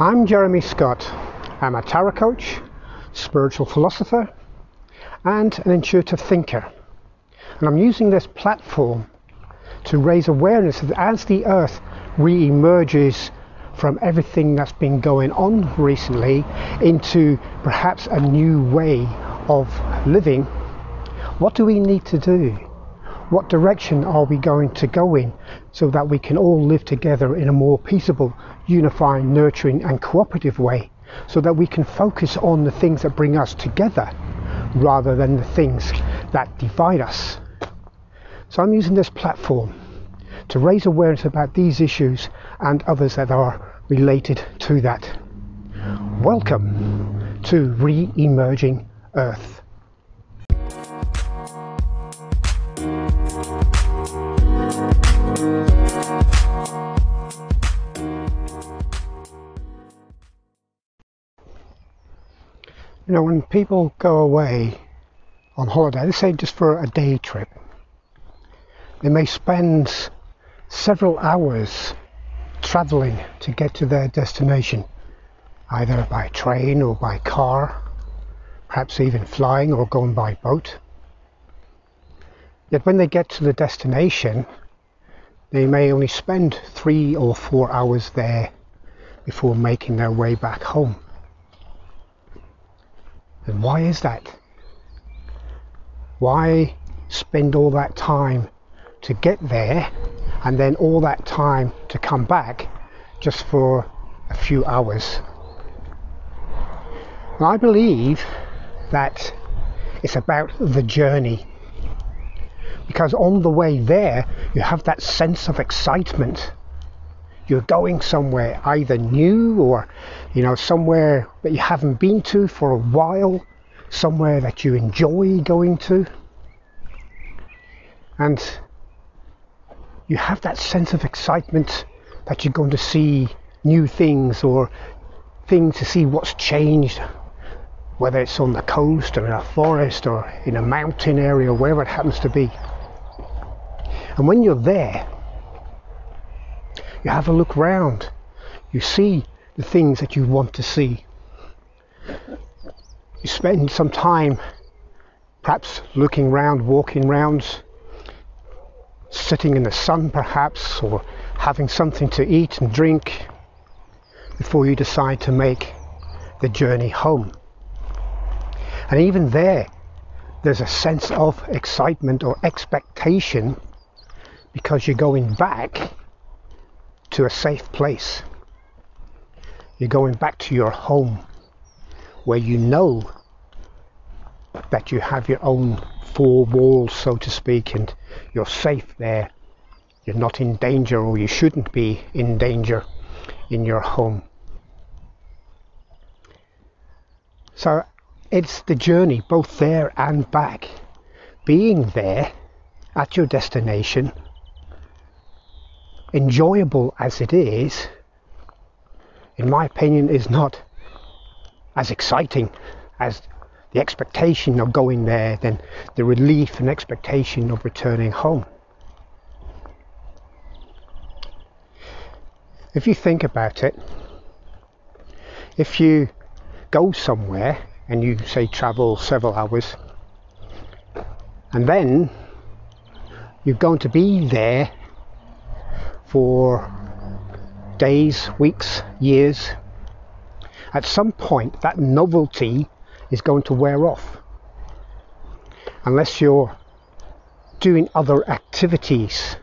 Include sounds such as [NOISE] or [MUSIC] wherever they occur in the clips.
I'm Jeremy Scott. I'm a tarot coach, spiritual philosopher, and an intuitive thinker. And I'm using this platform to raise awareness that as the earth re emerges from everything that's been going on recently into perhaps a new way of living, what do we need to do? What direction are we going to go in so that we can all live together in a more peaceable, unifying, nurturing, and cooperative way so that we can focus on the things that bring us together rather than the things that divide us? So I'm using this platform to raise awareness about these issues and others that are related to that. Welcome to Re Emerging Earth. You know, when people go away on holiday, let's say just for a day trip, they may spend several hours traveling to get to their destination, either by train or by car, perhaps even flying or going by boat. Yet when they get to the destination, they may only spend three or four hours there before making their way back home. And why is that? Why spend all that time to get there and then all that time to come back just for a few hours? And I believe that it's about the journey because on the way there you have that sense of excitement. You're going somewhere either new or you know somewhere that you haven't been to for a while somewhere that you enjoy going to. And you have that sense of excitement that you're going to see new things or things to see what's changed whether it's on the coast or in a forest or in a mountain area wherever it happens to be and when you're there you have a look round. You see the things that you want to see. You spend some time perhaps looking round, walking round, sitting in the sun perhaps, or having something to eat and drink before you decide to make the journey home. And even there, there's a sense of excitement or expectation because you're going back to a safe place. You're going back to your home where you know that you have your own four walls, so to speak, and you're safe there. You're not in danger, or you shouldn't be in danger in your home. So it's the journey, both there and back. Being there at your destination enjoyable as it is, in my opinion, is not as exciting as the expectation of going there than the relief and expectation of returning home. If you think about it, if you go somewhere and you say travel several hours and then you're going to be there for days, weeks, years, at some point that novelty is going to wear off. Unless you're doing other activities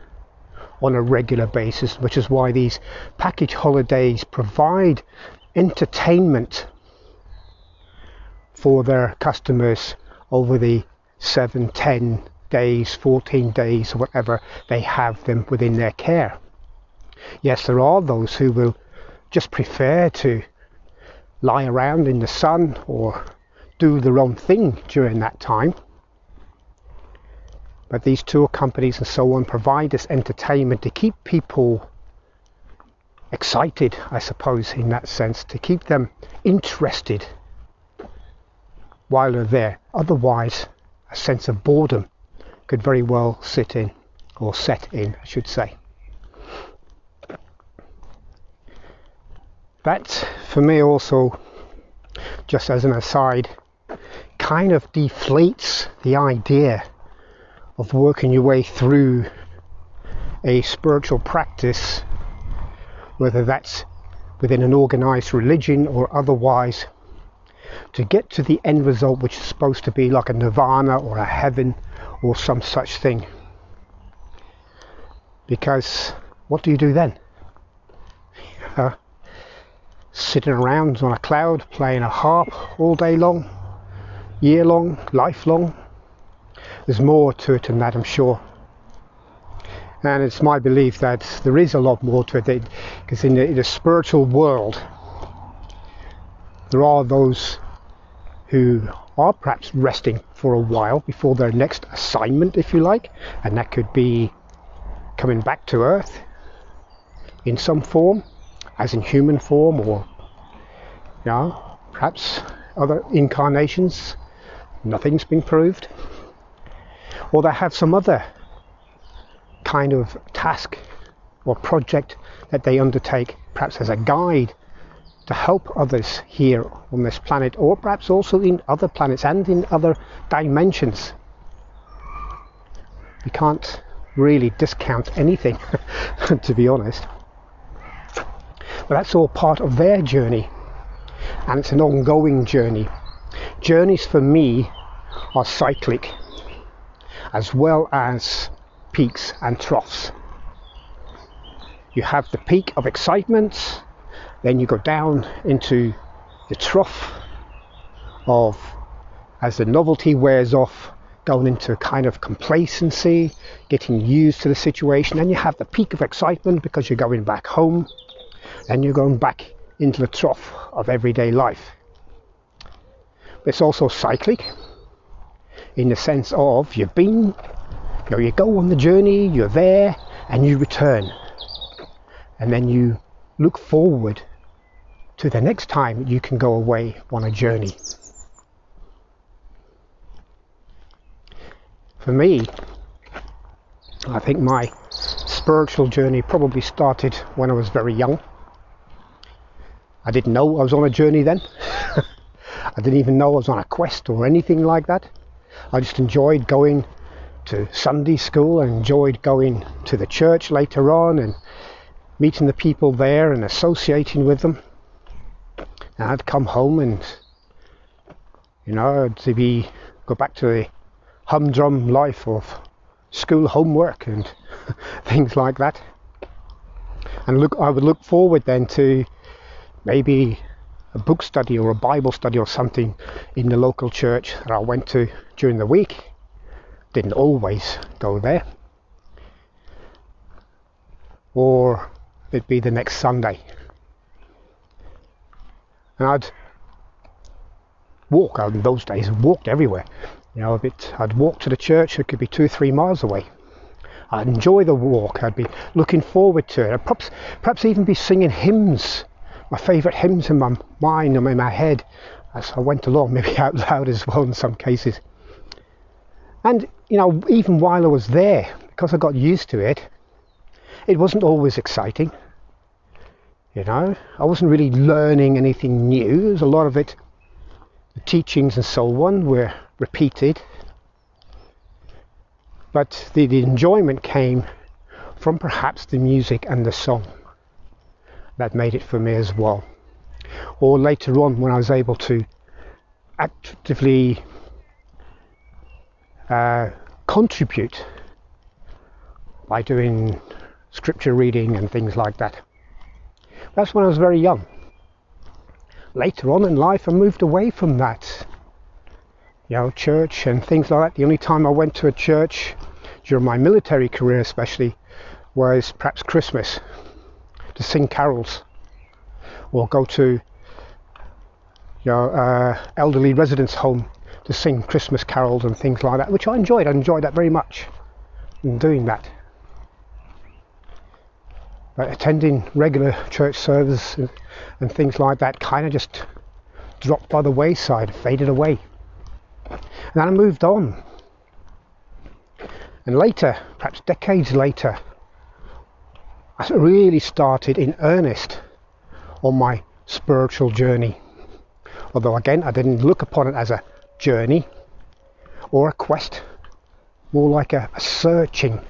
on a regular basis, which is why these package holidays provide entertainment for their customers over the 7, 10 days, 14 days, or whatever they have them within their care. Yes, there are those who will just prefer to lie around in the sun or do their own thing during that time. But these tour companies and so on provide this entertainment to keep people excited, I suppose, in that sense, to keep them interested while they're there. Otherwise, a sense of boredom could very well sit in, or set in, I should say. That for me also, just as an aside, kind of deflates the idea of working your way through a spiritual practice, whether that's within an organized religion or otherwise, to get to the end result, which is supposed to be like a nirvana or a heaven or some such thing. Because what do you do then? Uh, sitting around on a cloud playing a harp all day long, year long, lifelong. There's more to it than that, I'm sure. And it's my belief that there is a lot more to it because in, in the spiritual world, there are those who are perhaps resting for a while before their next assignment, if you like, and that could be coming back to Earth in some form, as in human form, or perhaps other incarnations. Nothing's been proved. Or they have some other kind of task or project that they undertake, perhaps as a guide to help others here on this planet, or perhaps also in other planets and in other dimensions. We can't really discount anything, [LAUGHS] to be honest. But that's all part of their journey, and it's an ongoing journey. Journeys for me are cyclic, as well as peaks and troughs. You have the peak of excitement, then you go down into the trough of, as the novelty wears off, going into a kind of complacency, getting used to the situation. Then you have the peak of excitement because you're going back home, and you're going back into the trough of everyday life. It's also cyclic in the sense of you've been, you know, you go on the journey, you're there, and you return. And then you look forward to the next time you can go away on a journey. For me, I think my spiritual journey probably started when I was very young. I didn't know I was on a journey then. [LAUGHS] I didn't even know I was on a quest or anything like that. I just enjoyed going to Sunday school and enjoyed going to the church later on and meeting the people there and associating with them. And I'd come home and, you know, to be go back to the humdrum life of school homework and [LAUGHS] things like that. And look, I would look forward then to maybe a book study or a Bible study or something in the local church that I went to during the week. Didn't always go there. Or it'd be the next Sunday. And I'd walk, in those days, walked everywhere. You know, I'd walk to the church, it could be two, three miles away. I'd enjoy the walk, I'd be looking forward to it. I'd perhaps, perhaps even be singing hymns my favourite hymns in my mind and in my head as I went along, [LAUGHS] maybe out loud as well in some cases. And, you know, even while I was there, because I got used to it, it wasn't always exciting. You know, I wasn't really learning anything new. There's a lot of it, the teachings and so on were repeated. But the, the enjoyment came from perhaps the music and the song that made it for me as well. Or later on, when I was able to actively uh, contribute by doing scripture reading and things like that. That's when I was very young. Later on in life, I moved away from that. You know, church and things like that. The only time I went to a church during my military career, especially, was perhaps Christmas to sing carols or go to you know, uh, elderly residence home to sing Christmas carols and things like that, which I enjoyed. I enjoyed that very much in doing that. But attending regular church service and, and things like that kind of just dropped by the wayside, faded away. And then I moved on. And later, perhaps decades later, I really started in earnest on my spiritual journey. Although, again, I didn't look upon it as a journey or a quest, more like a, a searching,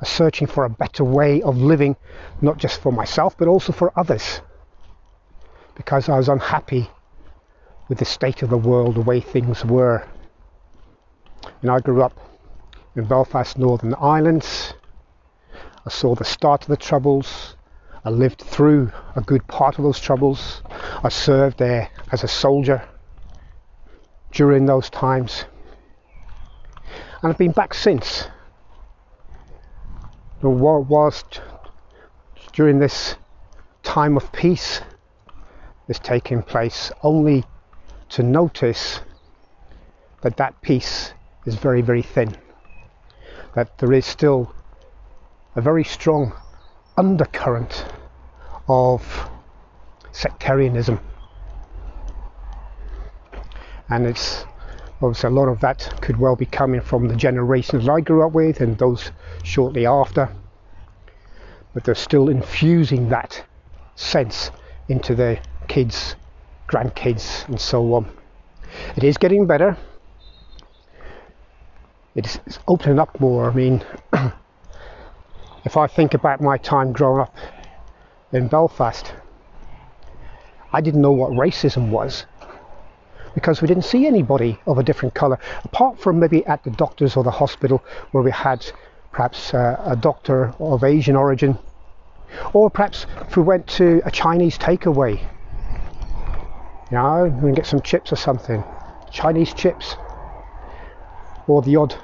a searching for a better way of living, not just for myself, but also for others. Because I was unhappy with the state of the world, the way things were. And I grew up in Belfast, Northern Ireland. I saw the start of the Troubles. I lived through a good part of those Troubles. I served there as a soldier during those times. And I've been back since. Whilst during this time of peace is taking place, only to notice that that peace is very, very thin. That there is still a very strong undercurrent of sectarianism. And it's obviously a lot of that could well be coming from the generations I grew up with and those shortly after. But they're still infusing that sense into their kids, grandkids, and so on. It is getting better. It's opening up more. I mean, [CLEARS THROAT] if I think about my time growing up in Belfast, I didn't know what racism was because we didn't see anybody of a different colour, apart from maybe at the doctors or the hospital where we had perhaps uh, a doctor of Asian origin, or perhaps if we went to a Chinese takeaway, you know, can get some chips or something, Chinese chips, or the odd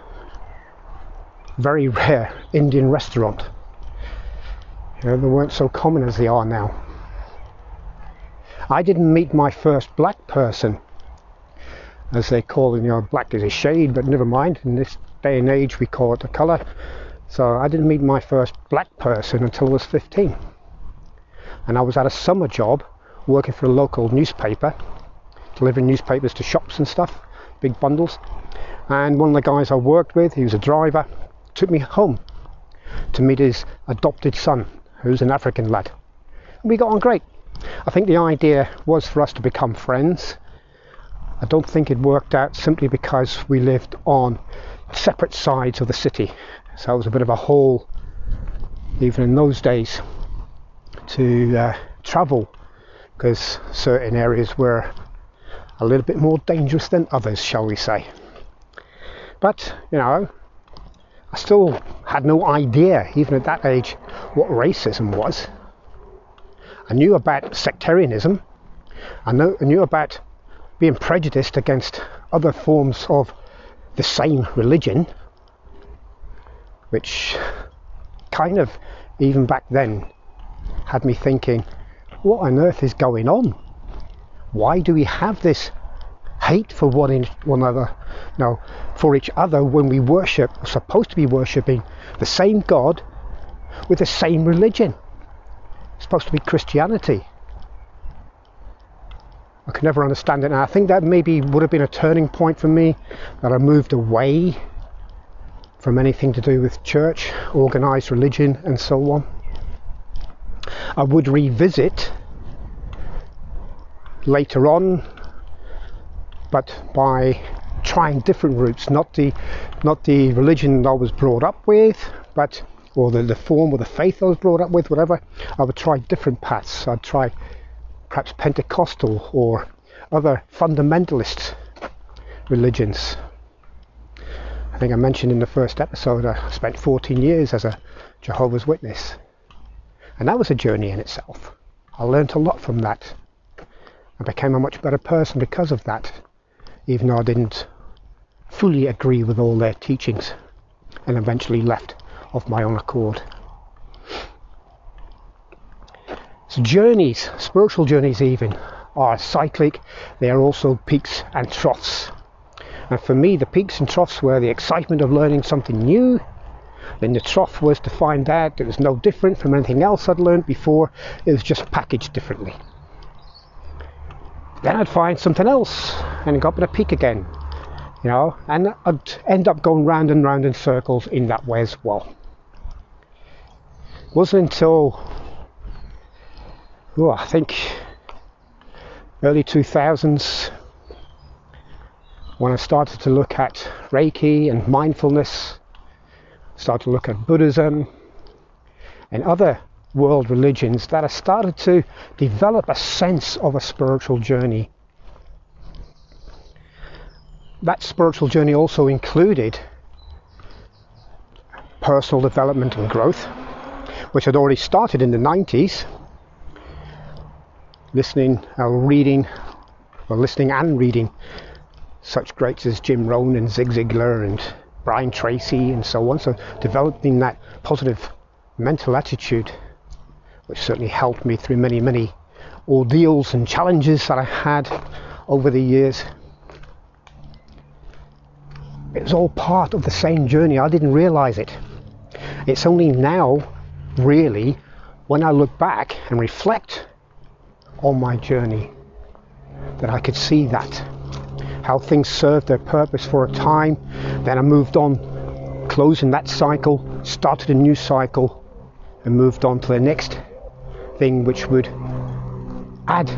very rare Indian restaurant. You know, they weren't so common as they are now. I didn't meet my first black person as they call it, you know, black is a shade, but never mind. In this day and age, we call it a colour. So I didn't meet my first black person until I was 15. And I was at a summer job working for a local newspaper, delivering newspapers to shops and stuff, big bundles. And one of the guys I worked with, he was a driver, took me home to meet his adopted son, who's an African lad. And we got on great. I think the idea was for us to become friends I don't think it worked out simply because we lived on separate sides of the city. So it was a bit of a haul, even in those days, to uh, travel because certain areas were a little bit more dangerous than others, shall we say. But, you know, I still had no idea, even at that age, what racism was. I knew about sectarianism. I, know, I knew about being prejudiced against other forms of the same religion, which kind of, even back then, had me thinking, what on earth is going on? Why do we have this hate for one, one another? No, for each other when we worship, we're supposed to be worshipping the same God with the same religion. It's supposed to be Christianity. I could never understand it. And I think that maybe would have been a turning point for me that I moved away from anything to do with church, organized religion, and so on. I would revisit later on, but by trying different routes, not the not the religion I was brought up with, but or the, the form or the faith I was brought up with, whatever. I would try different paths. I'd try perhaps Pentecostal or other fundamentalist religions. I think I mentioned in the first episode I spent 14 years as a Jehovah's Witness. And that was a journey in itself. I learned a lot from that. I became a much better person because of that, even though I didn't fully agree with all their teachings and eventually left of my own accord. So journeys, spiritual journeys even, are cyclic. They are also peaks and troughs. And for me, the peaks and troughs were the excitement of learning something new. Then the trough was to find out that it was no different from anything else I'd learned before. It was just packaged differently. Then I'd find something else and go up at a peak again. You know, and I'd end up going round and round in circles in that way as well. It wasn't until oh, I think early 2000s when I started to look at Reiki and mindfulness, started to look at Buddhism and other world religions that I started to develop a sense of a spiritual journey. That spiritual journey also included personal development and growth, which had already started in the 90s, listening or uh, reading, or listening and reading such greats as Jim Rohn and Zig Ziglar and Brian Tracy and so on. So developing that positive mental attitude, which certainly helped me through many, many ordeals and challenges that I had over the years. It was all part of the same journey. I didn't realize it. It's only now, really, when I look back and reflect on my journey, that I could see that how things served their purpose for a time. Then I moved on, closing that cycle, started a new cycle, and moved on to the next thing, which would add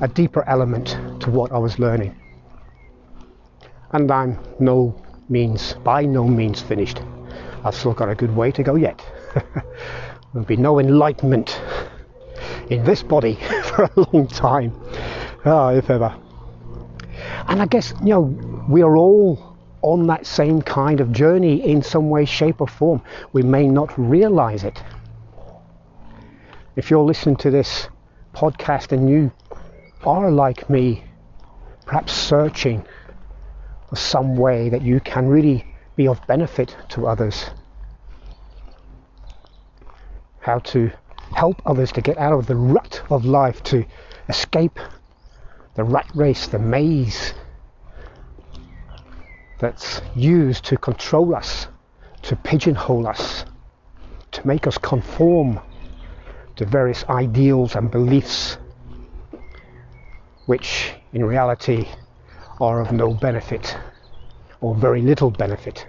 a deeper element to what I was learning. And I'm no means, by no means finished. I've still got a good way to go yet. [LAUGHS] There'll be no enlightenment in this body [LAUGHS] for a long time, oh, if ever. And I guess, you know, we are all on that same kind of journey in some way, shape, or form. We may not realize it. If you're listening to this podcast and you are like me, perhaps searching for some way that you can really be of benefit to others, how to help others to get out of the rut of life, to escape the rat race, the maze that's used to control us, to pigeonhole us, to make us conform to various ideals and beliefs, which in reality are of no benefit or very little benefit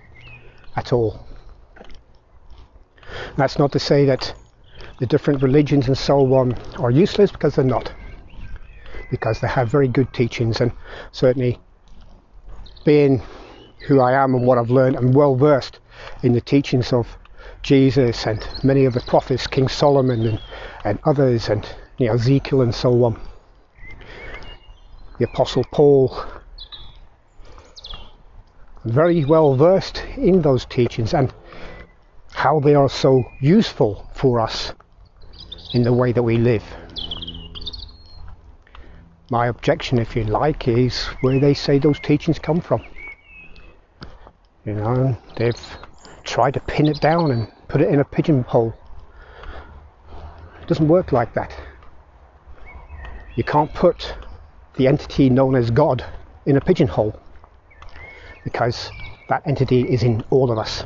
at all. That's not to say that the different religions and so on are useless because they're not because they have very good teachings and certainly being who I am and what I've learned and well versed in the teachings of Jesus and many of the prophets, King Solomon and, and others and you know, Ezekiel and so on. The Apostle Paul, very well versed in those teachings and how they are so useful for us in the way that we live my objection, if you like, is where they say those teachings come from. You know, they've tried to pin it down and put it in a pigeonhole. It doesn't work like that. You can't put the entity known as God in a pigeonhole because that entity is in all of us.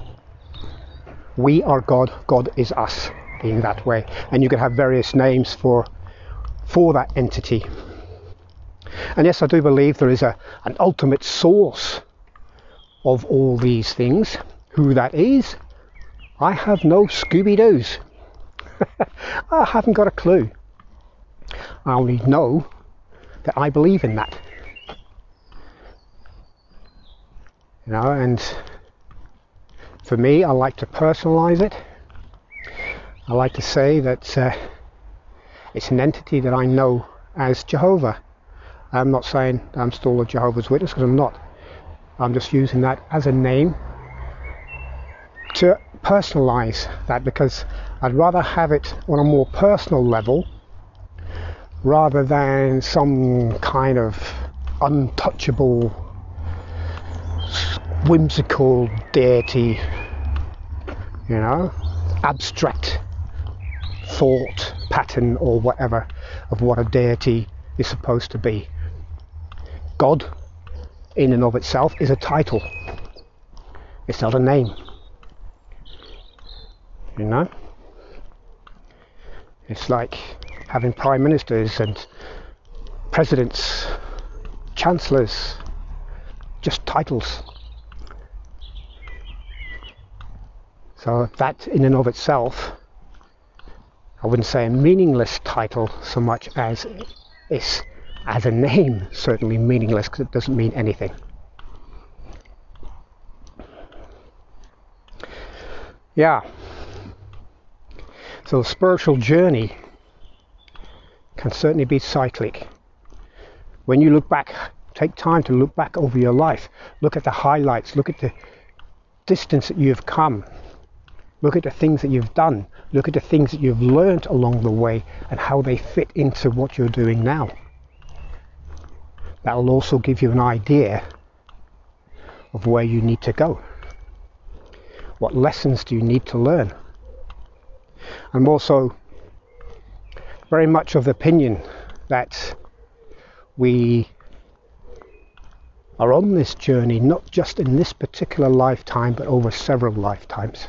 We are God, God is us, being that way. And you can have various names for for that entity. And yes, I do believe there is a, an ultimate source of all these things. Who that is, I have no Scooby Doos. [LAUGHS] I haven't got a clue. I only know that I believe in that. You know, and for me, I like to personalize it. I like to say that uh, it's an entity that I know as Jehovah. I'm not saying I'm still a Jehovah's Witness because I'm not. I'm just using that as a name to personalize that because I'd rather have it on a more personal level rather than some kind of untouchable, whimsical deity, you know, abstract thought pattern or whatever of what a deity is supposed to be. God, in and of itself, is a title. It's not a name. You know? It's like having prime ministers and presidents, chancellors, just titles. So that in and of itself, I wouldn't say a meaningless title so much as it's as a name, certainly meaningless because it doesn't mean anything. Yeah. So, the spiritual journey can certainly be cyclic. When you look back, take time to look back over your life, look at the highlights, look at the distance that you've come, look at the things that you've done, look at the things that you've learned along the way and how they fit into what you're doing now. That will also give you an idea of where you need to go. What lessons do you need to learn? I'm also very much of the opinion that we are on this journey not just in this particular lifetime but over several lifetimes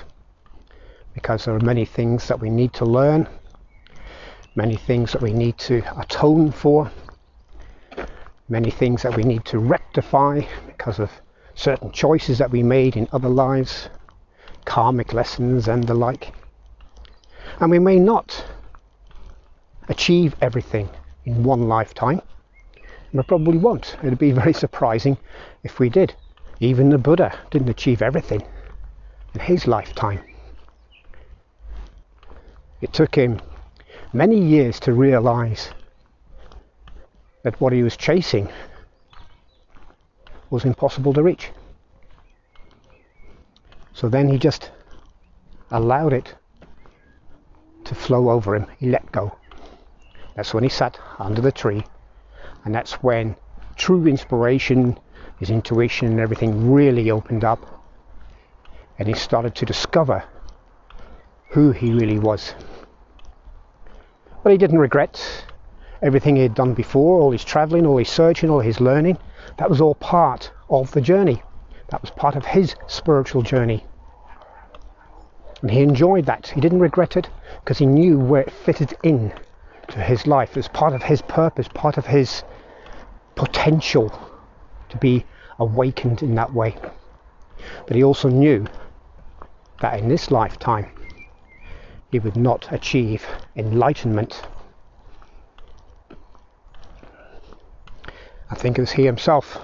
because there are many things that we need to learn, many things that we need to atone for, many things that we need to rectify because of certain choices that we made in other lives, karmic lessons and the like. And we may not achieve everything in one lifetime. And we probably won't. It'd be very surprising if we did. Even the Buddha didn't achieve everything in his lifetime. It took him many years to realize that what he was chasing was impossible to reach. So then he just allowed it to flow over him. He let go. That's when he sat under the tree, and that's when true inspiration, his intuition, and everything really opened up, and he started to discover who he really was. But he didn't regret everything he had done before, all his traveling, all his searching, all his learning. That was all part of the journey. That was part of his spiritual journey. And he enjoyed that. He didn't regret it because he knew where it fitted in to his life as part of his purpose, part of his potential to be awakened in that way. But he also knew that in this lifetime he would not achieve enlightenment. I think it was he himself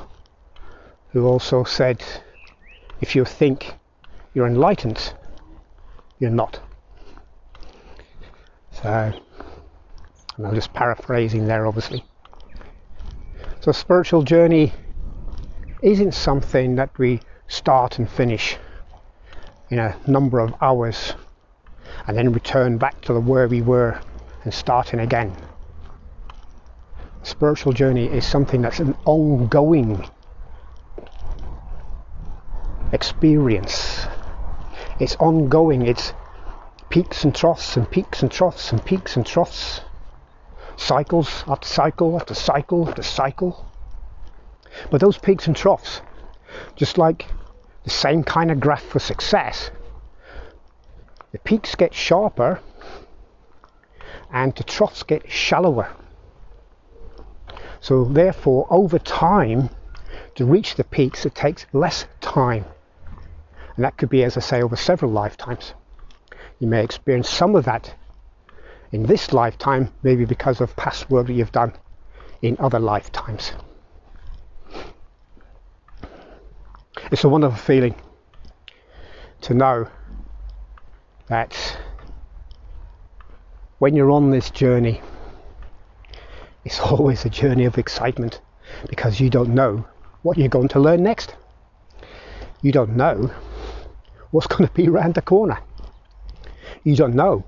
who also said, if you think you're enlightened, you're not. So, I'm just paraphrasing there, obviously. So, spiritual journey isn't something that we start and finish in a number of hours and then return back to the where we were and starting again. Spiritual journey is something that's an ongoing experience. It's ongoing, it's peaks and troughs and peaks and troughs and peaks and troughs. Cycles after cycle after cycle after cycle. But those peaks and troughs, just like the same kind of graph for success, the peaks get sharper and the troughs get shallower. So, therefore, over time, to reach the peaks, it takes less time. And that could be, as I say, over several lifetimes. You may experience some of that in this lifetime, maybe because of past work that you've done in other lifetimes. It's a wonderful feeling to know that when you're on this journey, it's [LAUGHS] always a journey of excitement because you don't know what you're going to learn next. You don't know what's going to be around the corner. You don't know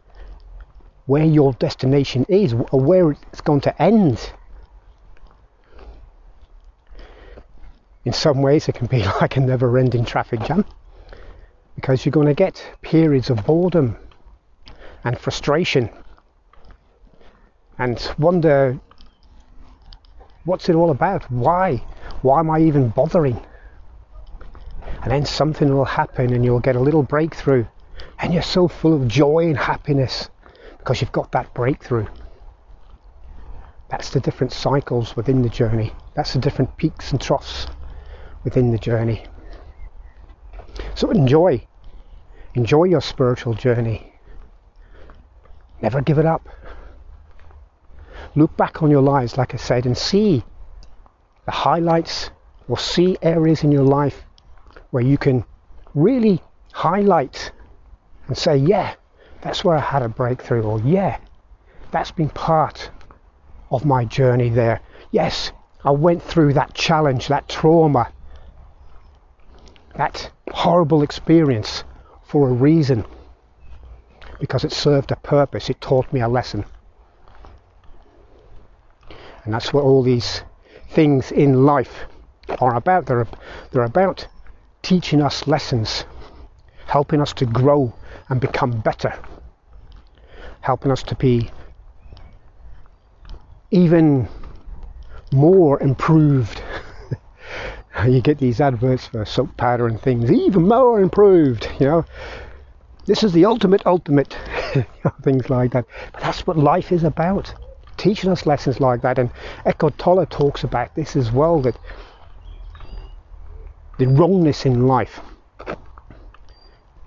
where your destination is or where it's going to end. In some ways, it can be [LAUGHS] like a never ending traffic jam because you're going to get periods of boredom and frustration and wonder what's it all about? Why? Why am I even bothering? And then something will happen and you'll get a little breakthrough and you're so full of joy and happiness because you've got that breakthrough. That's the different cycles within the journey. That's the different peaks and troughs within the journey. So enjoy. Enjoy your spiritual journey. Never give it up. look back on your lives, like I said, and see the highlights or see areas in your life where you can really highlight and say, yeah, that's where I had a breakthrough, or yeah, that's been part of my journey there. Yes, I went through that challenge, that trauma, that horrible experience for a reason because it served a purpose, it taught me a lesson. And that's what all these things in life are about. They're, they're about teaching us lessons, helping us to grow and become better, helping us to be even more improved. [LAUGHS] you get these adverts for soap powder and things, even more improved, you know. This is the ultimate, ultimate, [LAUGHS] things like that. But that's what life is about, teaching us lessons like that. And Eckhart Tolle talks about this as well, that the wrongness in life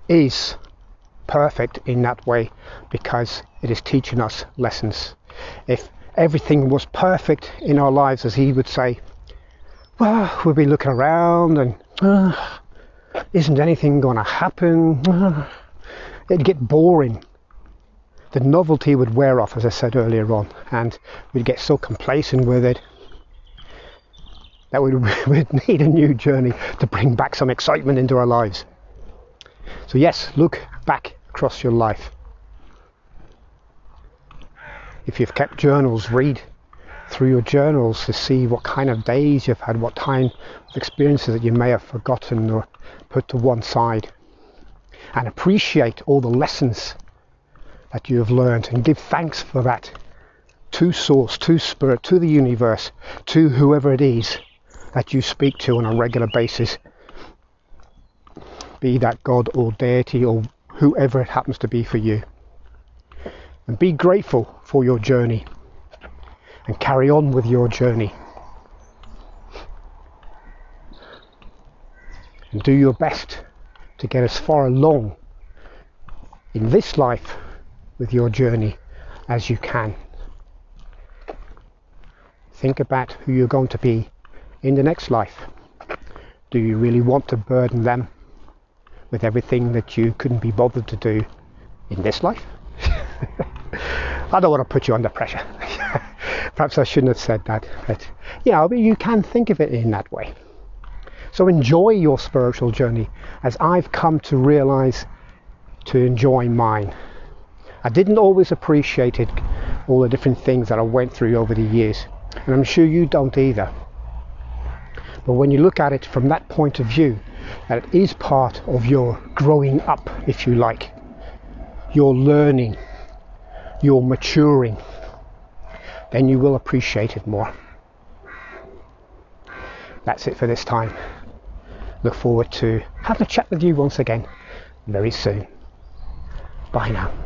is perfect in that way because it is teaching us lessons. If everything was perfect in our lives, as he would say, well, we'd be looking around and uh, isn't anything going to happen? Uh, it'd get boring. The novelty would wear off, as I said earlier on, and we'd get so complacent with it that [LAUGHS] we'd, need a new journey to bring back some excitement into our lives. So, yes, look back across your life. If you've kept journals, read through your journals to see what kind of days you've had, what kind of experiences that you may have forgotten or put to one side and appreciate all the lessons that you have learned and give thanks for that to Source, to Spirit, to the universe, to whoever it is that you speak to on a regular basis, be that God or deity or whoever it happens to be for you. And be grateful for your journey and carry on with your journey. And do your best to get as far along in this life with your journey as you can. Think about who you're going to be in the next life. Do you really want to burden them with everything that you couldn't be bothered to do in this life? [LAUGHS] I don't want to put you under pressure. [LAUGHS] Perhaps I shouldn't have said that, but yeah, you can think of it in that way. So enjoy your spiritual journey as I've come to realize to enjoy mine. I didn't always appreciate it, all the different things that I went through over the years, and I'm sure you don't either. But when you look at it from that point of view, that it is part of your growing up, if you like, your learning, your maturing, then you will appreciate it more. That's it for this time look forward to having a chat with you once again very soon. Bye now.